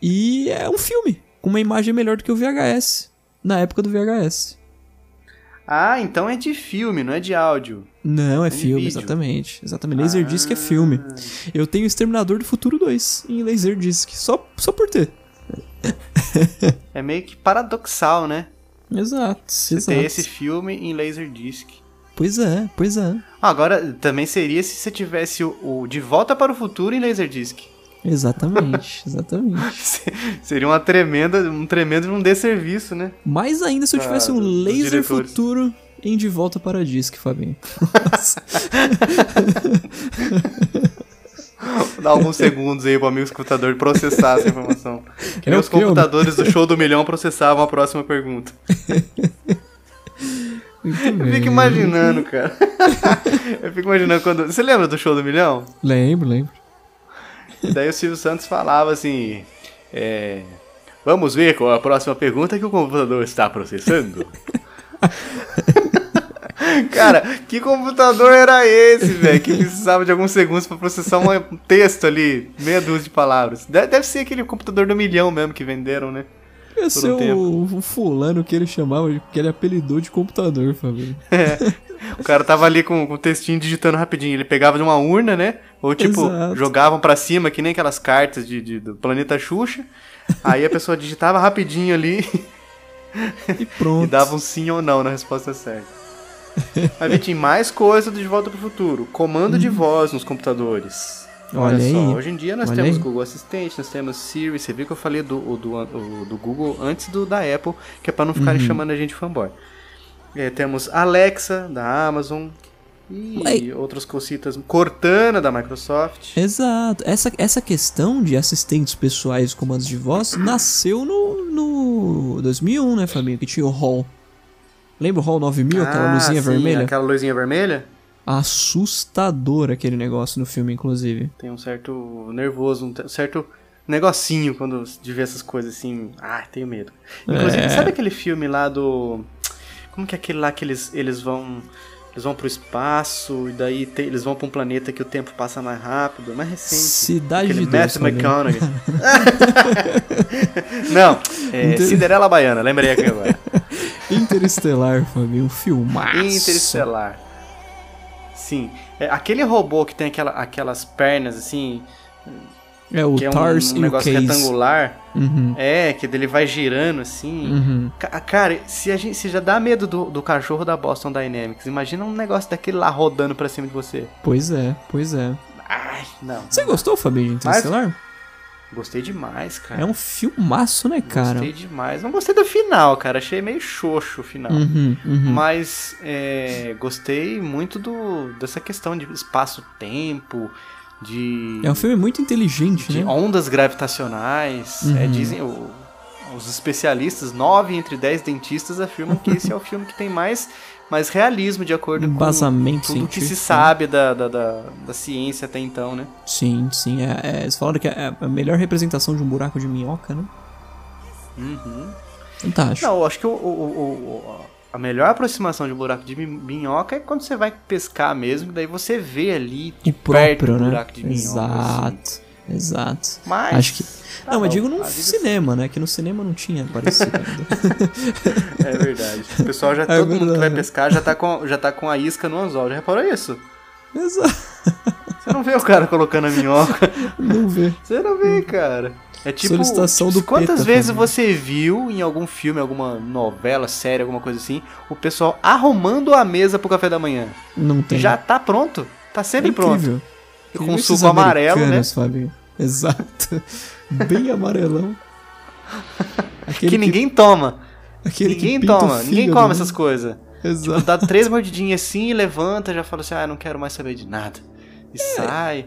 E é um filme, com uma imagem melhor do que o VHS, na época do VHS. Ah, então é de filme, não é de áudio. Não, é de filme, exatamente. Exatamente. Laserdisc é filme. Eu tenho Exterminador do Futuro 2 em Laserdisc, só, só por ter. É meio que paradoxal, né? Exato, Você exato. ter esse filme em Laserdisc. Pois é, pois é. Ah, Agora, também seria se você tivesse o, o De Volta para o Futuro em Laserdisc. Exatamente, [laughs] exatamente. Seria uma tremenda, um tremendo um desserviço, né? Mais ainda se eu tivesse Ah, um Laser. Futuro em De Volta para Disc, Fabinho. Nossa. [laughs] [laughs] Dá alguns segundos aí pro amigo escutador processar essa informação. Que nem os computadores do show do milhão processavam a próxima pergunta. Eu fico imaginando, cara. Eu fico imaginando quando. Você lembra do show do milhão? Lembro, lembro. Daí o Silvio Santos falava assim: é, Vamos ver qual é a próxima pergunta que o computador está processando. [laughs] Cara, que computador era esse, velho? Que precisava de alguns segundos pra processar um texto ali, meia dúzia de palavras. De- Deve ser aquele computador do milhão mesmo que venderam, né? Ia ser um o, o fulano que ele chamava, que ele apelidou de computador, Fabinho. [laughs] O cara tava ali com, com o textinho digitando rapidinho. Ele pegava de uma urna, né? Ou tipo, Exato. jogavam pra cima, que nem aquelas cartas de, de- do planeta Xuxa. Aí a pessoa digitava rapidinho ali E pronto. e dava um sim ou não na resposta certa. Aí Vitinho, mais coisa do De Volta pro Futuro. Comando de voz nos computadores. Olha só, aí. hoje em dia nós Olha temos aí. Google Assistente, nós temos Siri. Você viu que eu falei do, do, do Google antes do da Apple, que é pra não ficarem Uhum. chamando a gente de fanboy. É, temos Alexa, da Amazon. E Ué. outras cositas. Cortana, da Microsoft. Exato. Essa, essa questão de assistentes pessoais comandos de voz nasceu no, no 2001, né, Fabinho? Que tinha o Hall. Lembra o Hall 9000, aquela Ah, luzinha sim, vermelha? Aquela luzinha vermelha? Assustador aquele negócio no filme, inclusive. Tem um certo nervoso, um certo negocinho quando de ver essas coisas assim. Ah, tenho medo. Inclusive, É. sabe aquele filme lá do. Como que é aquele lá que eles, eles vão. Eles vão pro espaço e daí te- eles vão pra um planeta que o tempo passa mais rápido, mais recente. Cidade Aquele de Deus, Fabinho. McConaughey. [laughs] Não, é Inter- Cinderela Baiana, lembrei aqui agora. [laughs] Interestelar, Fabinho. Um filmaço. Interestelar. Sim. É, aquele robô que tem aquela, aquelas pernas assim, É o que é um, Tars um negócio retangular. Uhum, É, que dele vai girando assim. uhum. Ca- Cara, se a gente se já dá medo do, do cachorro da Boston Dynamics, imagina um negócio daquele lá rodando pra cima de você. Pois é, pois é. Ai, não. Você gostou, Fabinho, de Interestelar? Gostei demais, cara. É um filmaço, né, cara? Gostei demais. Não gostei do final, cara. Achei meio xoxo o final. Uhum, uhum. Mas é, gostei muito do, dessa questão de espaço-tempo, de, É um filme muito inteligente, de né? ondas gravitacionais. Uhum. É, dizem o, os especialistas, 9 entre 10 dentistas afirmam que esse é o filme que tem mais, mais realismo de acordo Embasamento com tudo que se científico, sabe da, da, da, da ciência até então, né? Sim, sim. É, é, eles falaram que é a melhor representação de um buraco de minhoca, né? Uhum. Fantástico. Não, eu acho que o, o- o- a melhor aproximação de um buraco de mi- minhoca é quando você vai pescar mesmo, daí você vê ali de o próprio, perto o né? buraco de minhoca. assim. Exato. Mas. Acho que. tá não, mas bom, digo num a vida- cinema, né? Que no cinema não tinha aparecido ainda. [laughs] É verdade. O pessoal já, É todo mundo que vai verdade. pescar já tá, com, já tá com a isca no anzol. Já reparou isso? Exato. Você não vê o cara colocando a minhoca. Não vê. Você não vê, cara. É tipo. Solicitação do Quantas PETA, vezes você viu em algum filme, alguma novela, série, alguma coisa assim, o pessoal arrumando a mesa pro café da manhã? Não tem. Já tá pronto. Tá sempre é pronto. Com suco amarelo, né? Fabinho. Exato. Bem amarelão. [laughs] Aquele Que ninguém toma. aquele ninguém toma. Ninguém fígado, come né? essas coisas. Exato. Dá três mordidinhas assim, levanta, já fala assim, ah, não quero mais saber de nada. E sai.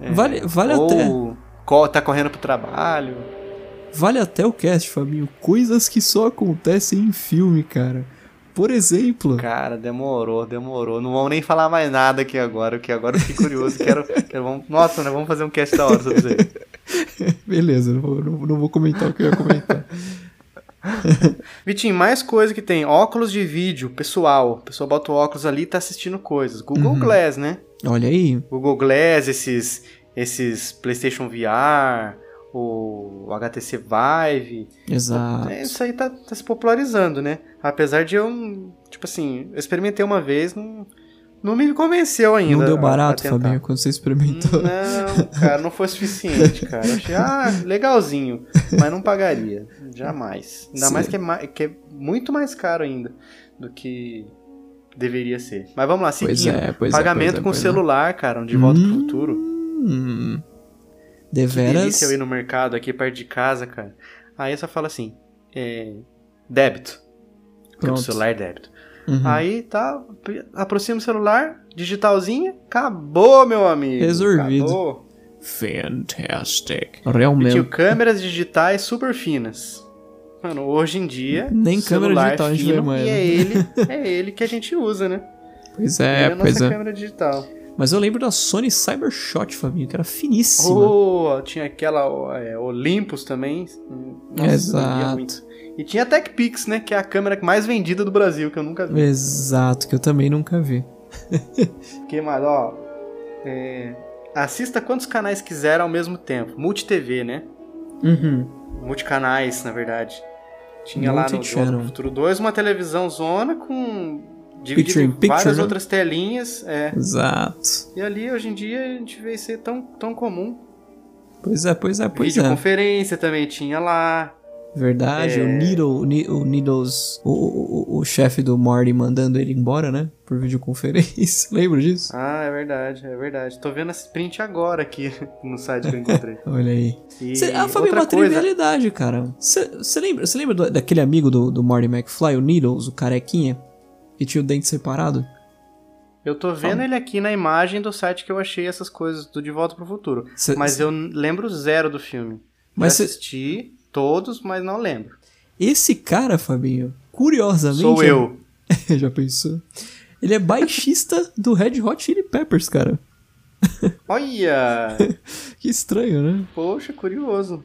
é, Vale- vale ou até. tá correndo pro trabalho. Vale até o cast, Fabinho. Coisas que só acontecem em filme, cara. Por exemplo, Cara, demorou, demorou. Não vamos nem falar mais nada aqui agora, porque agora eu fiquei curioso. quero, [laughs] quero vamos, nossa, né? Vamos fazer um cast da hora sobre isso aí. [laughs] beleza, não vou, não- não vou comentar o que eu ia comentar. [laughs] Vitinho, mais coisa que tem. Óculos de vídeo, pessoal. O pessoal bota o óculos ali e tá assistindo coisas. Google Uhum. Glass, né? Olha aí, Google Glass, esses, esses PlayStation VR, o HTC Vive. exato. É, Isso aí tá, tá se popularizando, né? Apesar de eu, tipo assim, eu experimentei uma vez, não, não me convenceu ainda. Não deu barato. Fabinho, quando você experimentou. Não, cara, não foi suficiente, cara. Eu achei, ah, legalzinho, mas não pagaria. Jamais. Ainda Sim. mais que é, que é muito mais caro ainda do que deveria ser. Mas vamos lá, Pois seguindo. é, pois é, Pagamento pois é, com pois é. celular, cara, um De Volta pro Hum, Futuro. Hum. Que Deveras. delícia eu ir no mercado aqui perto de casa, cara. Aí só fala assim, é, débito. Porque o Pronto. celular é débito. Uhum. Aí tá, aproxima o celular, digitalzinho, acabou, meu amigo. Resolvido. Acabou. Fantastic. E tinha Realmente. câmeras digitais super finas. Mano, hoje em dia, Nem câmera celular digital a gente fino, vê mais, E é né? ele, [laughs] é ele que a gente usa, né? Pois Ele é, a pois nossa é. câmera digital. Mas eu lembro da Sony Cybershot, Fabinho, que era finíssima. Oh, tinha aquela é, Olympus também. Nossa, Exato. E tinha a TechPix, né? Que é a câmera mais vendida do Brasil, que eu nunca vi. Exato, que eu também nunca vi. [laughs] Que mais, ó. é, assista quantos canais quiser ao mesmo tempo. Multi-TV, né? Uhum. Multicanais, na verdade. Tinha lá no pro Futuro 2 uma televisão zona com. Dividido Picture em picture, várias né? outras telinhas. É. Exato. E ali, hoje em dia, a gente vê aí tão, tão comum. Pois é, pois é, pois é. Videoconferência também tinha lá. Verdade, É. o Needle, o Ne- o Needles, o, o, o, chefe do Morty mandando ele embora, né? Por videoconferência. [laughs] Lembra disso? Ah, é verdade, é verdade. Tô vendo esse print agora aqui [laughs] no site que eu encontrei. [laughs] Olha aí. E Cê, ah, Fabinho, uma coisa, trivialidade, cara. Você lembra, cê lembra do- daquele amigo do, do Marty McFly, o Needles, o carequinha? Que tinha o dente separado? eu tô vendo ele aqui na imagem do site que eu achei essas coisas do De Volta pro Futuro. Cê- Mas cê- eu lembro zero do filme. Mas cê- assisti todos, mas não lembro. Esse cara, Fabinho, curiosamente. Sou é- eu. [laughs] Já pensou? Ele é baixista do Red Hot Chili Peppers, cara. [laughs] Olha! Que estranho, né? Poxa, curioso.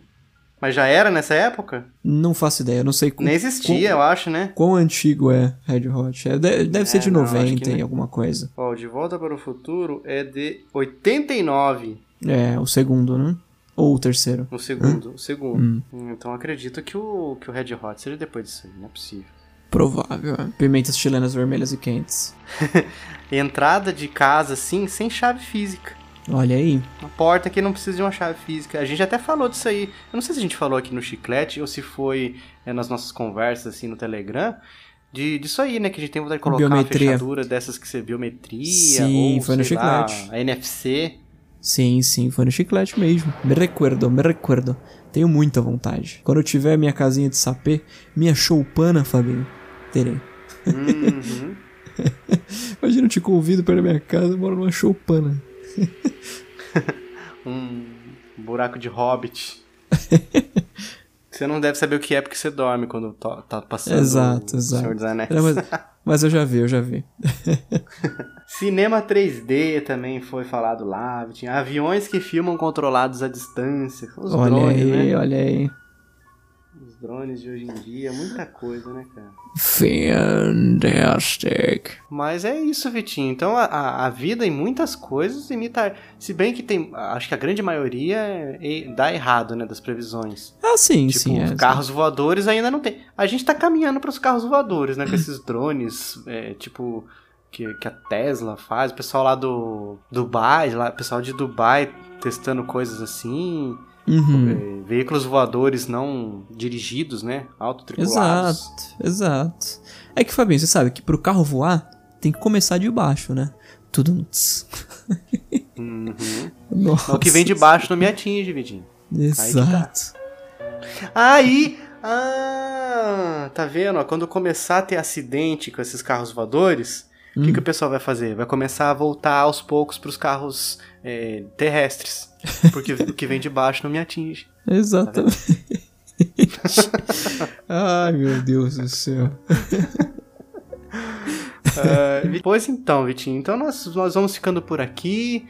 Mas já era nessa época? Não faço ideia, não sei com, Nem existia, eu acho, né? quão antigo é Red Hot. É, de- deve ser É, de não, acho 90 que e não. alguma coisa. Ó, o De Volta para o Futuro é de 89. É, o segundo, né? Ou o terceiro. O segundo, o segundo. Hum. Hum, Então acredito que o, que o Red Hot seja depois disso aí, não é possível. Provável. é. Pimentas chilenas vermelhas e quentes. [laughs] Entrada de casa, assim, sem chave física. Olha aí. Uma porta que não precisa de uma chave física. A gente até falou disso aí. Eu não sei se a gente falou aqui no Chiclete ou se foi é, nas nossas conversas, assim, no Telegram. De, disso aí, né? Que a gente tem vontade de colocar Biometria. uma fechadura dessas que você biometria. Sim, ou, foi no sei lá, Chiclete. a NFC. Sim, sim, foi no chiclete mesmo. Me recuerdo, me recuerdo. Tenho muita vontade. Quando eu tiver minha casinha de sapê, minha choupana, Fabinho, terei. Uhum. [laughs] Imagina, eu te convido para minha casa, eu moro numa choupana. [laughs] um buraco de hobbit. Você não deve saber o que é porque você dorme quando tá passando Exato, o exato. Senhor dos Anéis. É, mas, [laughs] mas eu já vi, eu já vi. [laughs] Cinema 3D também foi falado lá. Tinha aviões que filmam controlados à distância. Os olha drones, aí, né? olha aí. Os drones de hoje em dia, muita coisa, né, cara? Fantastic. Mas é isso, Vitinho. Então a, a, vida em muitas coisas imita. Se bem que tem. Acho que a grande maioria é- é- dá errado, né? Das previsões. Ah, sim, Tipo, sim. os É, carros voadores ainda não tem. A gente tá caminhando pros carros voadores, né? Com [clears throat] esses drones, é, tipo, que, que a Tesla faz. O pessoal lá do Dubai, lá, o pessoal de Dubai testando coisas assim. Uhum. veículos voadores não dirigidos, né? Autotripulados. Exato, exato. É que, Fabinho, você sabe que pro carro voar, tem que começar de baixo, né? Tudo. Uhum. [laughs] Nossa. O que vem de baixo não me atinge, Vidinho. Exato. Aí, ah, tá vendo? Quando começar a ter acidente com esses carros voadores, o que, Hum. que o pessoal vai fazer? Vai começar a voltar aos poucos pros carros é, terrestres. [laughs] Porque o que vem de baixo não me atinge. Exatamente. [laughs] Ai, meu Deus do céu. [laughs] Ah, pois então, Vitinho. Então nós, nós vamos ficando por aqui.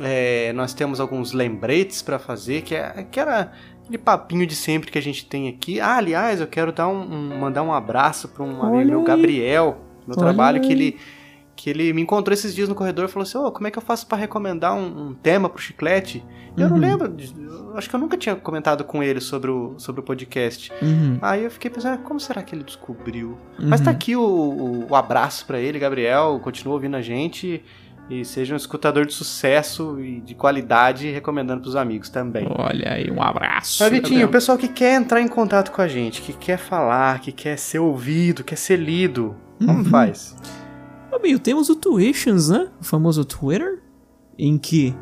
É, nós temos alguns lembretes pra fazer, que, é, que era aquele papinho de sempre que a gente tem aqui. Ah, aliás, eu quero dar um, um- mandar um abraço pra um amigo Olha meu, aí. Gabriel, no Olha trabalho, que aí. ele, que ele me encontrou esses dias no corredor e falou assim: Ô, como é que eu faço pra recomendar um, um tema pro chiclete? E Eu não Uhum. lembro, eu acho que eu nunca tinha comentado com ele sobre o, sobre o podcast. Uhum, Aí eu fiquei pensando, ah, como será que ele descobriu? Mas uhum. tá aqui o, o- o abraço pra ele, Gabriel. Continua ouvindo a gente. E seja um escutador de sucesso e de qualidade, recomendando pros amigos também. Olha aí, um abraço. Mas, Vitinho, o pessoal que quer entrar em contato com a gente, que quer falar, que quer ser ouvido, quer ser lido, como Uhum. faz? Fabinho, temos o Tuitions, né? O famoso Twitter, em que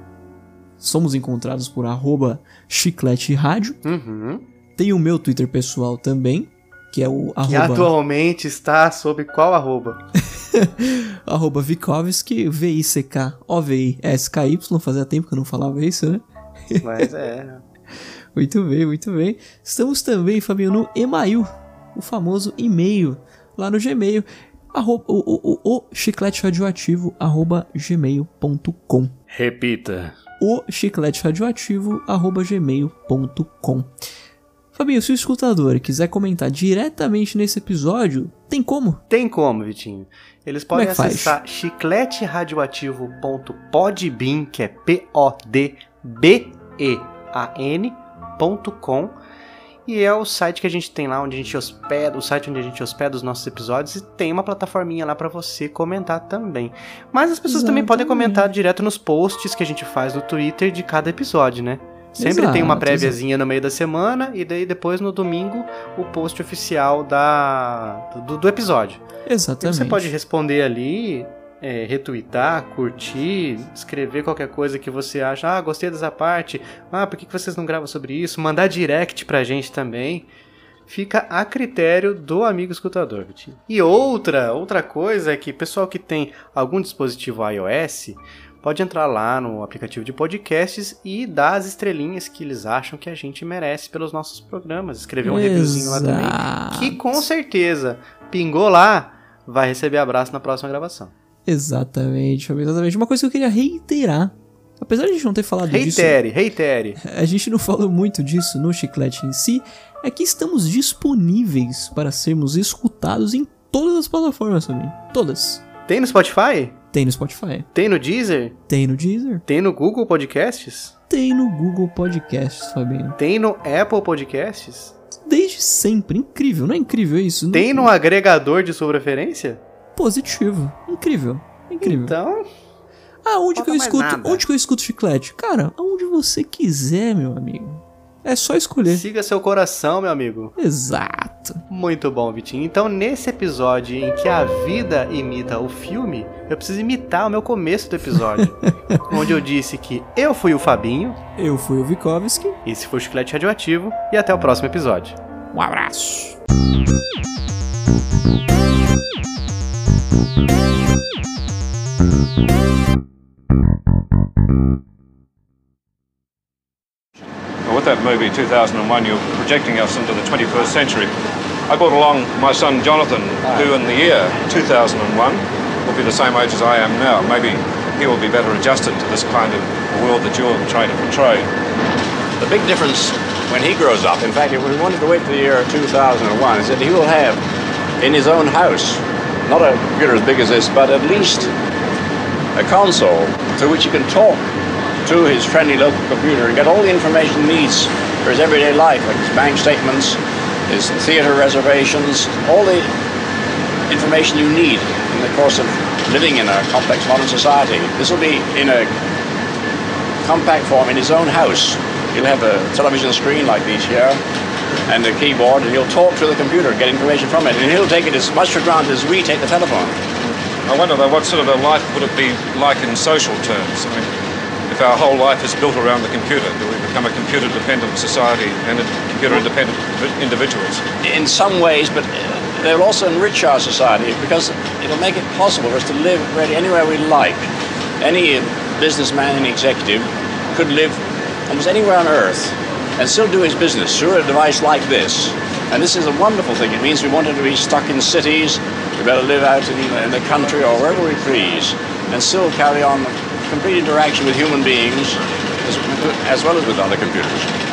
somos encontrados por arroba chiclete rádio. Uhum. Tem o meu Twitter pessoal também, que é o Que arroba, atualmente está sob qual arroba? [laughs] arroba Vikovski, V-I-C-K-O-V-I-S-K-Y. Fazia tempo que eu não falava isso, né? Mas é. [laughs] Muito bem, muito bem. Estamos também, Fabinho, no email, o famoso e-mail, lá no Gmail, arroba, o, o, o, o chiclete radioativo, arroba gmail.com. Repita. O chiclete radioativo, arroba gmail.com. Fabinho, se o escutador quiser comentar diretamente nesse episódio, tem como? Tem como, Vitinho. Eles Como é podem que faz? acessar chicleteradioativo.podbean, que é P-O-D-B-E-A-N.com. E é o site que a gente tem lá, onde a gente hospeda, o site onde a gente hospeda os nossos episódios, e tem uma plataforminha lá pra você comentar também. Mas as pessoas também podem Exatamente. comentar direto nos posts que a gente faz no Twitter de cada episódio, né? Sempre tem uma Exato, préviazinha no meio da semana e daí depois no domingo o post oficial da do, do episódio. E Exatamente. você pode responder ali, é, retweetar, curtir, escrever qualquer coisa que você acha. Ah, gostei dessa parte. Ah, por que que vocês não gravam sobre isso? Mandar direct pra gente também. Fica a critério do amigo escutador, Vitinho. E outra, outra coisa é que pessoal que tem algum dispositivo iOS pode entrar lá no aplicativo de podcasts e dar as estrelinhas que eles acham que a gente merece pelos nossos programas. Escrever um reviewzinho lá também. Exato. Que com certeza pingou lá, vai receber abraço na próxima gravação. Exatamente, Fabinho, exatamente. Uma coisa que eu queria reiterar. Apesar de a gente não ter falado disso, Reitere, reitere. [laughs] a gente não falou muito disso no chiclete em si, é que estamos disponíveis para sermos escutados em todas as plataformas, Fabinho. Todas. Tem no Spotify? Tem no Spotify, Tem no Deezer? tem no Deezer, Tem no Google Podcasts? tem no Google Podcasts, Fabinho. Tem no Apple Podcasts? Desde sempre. Incrível, não é incrível isso? Tem no agregador de sua preferência? Positivo. Incrível. Incrível. Então, Aonde que eu escuto? nada. Onde que eu escuto chiclete? Cara, aonde você quiser, meu amigo. É só escolher. siga seu coração, meu amigo. Exato. Muito bom, Vitinho. Então, nesse episódio em que a vida imita o filme, eu preciso imitar o meu começo do episódio. [laughs] onde eu disse que eu fui o Fabinho, Eu fui o Vikovski. esse foi o Chiclete Radioativo, e até o próximo episódio. Um abraço. With that movie 2001, you're projecting us into the 21st century. I brought along my son Jonathan, who in the year 2001 will be the same age as I am now. Maybe he will be better adjusted to this kind of world that you're trying to portray. The big difference when he grows up, in fact, if we wanted to wait for the year 2001, is that he will have in his own house, not a computer as big as this, but at least a console through which he can talk to his friendly local computer and get all the information he needs for his everyday life, like his bank statements, his theater reservations, all the information you need in the course of living in a complex modern society. This will be in a compact form in his own house. He'll have a television screen like these here and the keyboard, and he'll talk to the computer, get information from it, and he'll take it as much for granted as we take the telephone. I wonder though, what sort of a life would it be like in social terms? I mean, if our whole life is built around the computer, do we become a computer-dependent society and computer-independent individuals? In some ways, but uh, they'll also enrich our society because it'll make it possible for us to live really anywhere we like. Any businessman, any executive could live almost anywhere on earth and still do his business through a device like this. And this is a wonderful thing. It means we want wanted to be stuck in cities, we better live out in, in the country or wherever we please, and still carry on complete interaction with human beings as, as well as with other computers.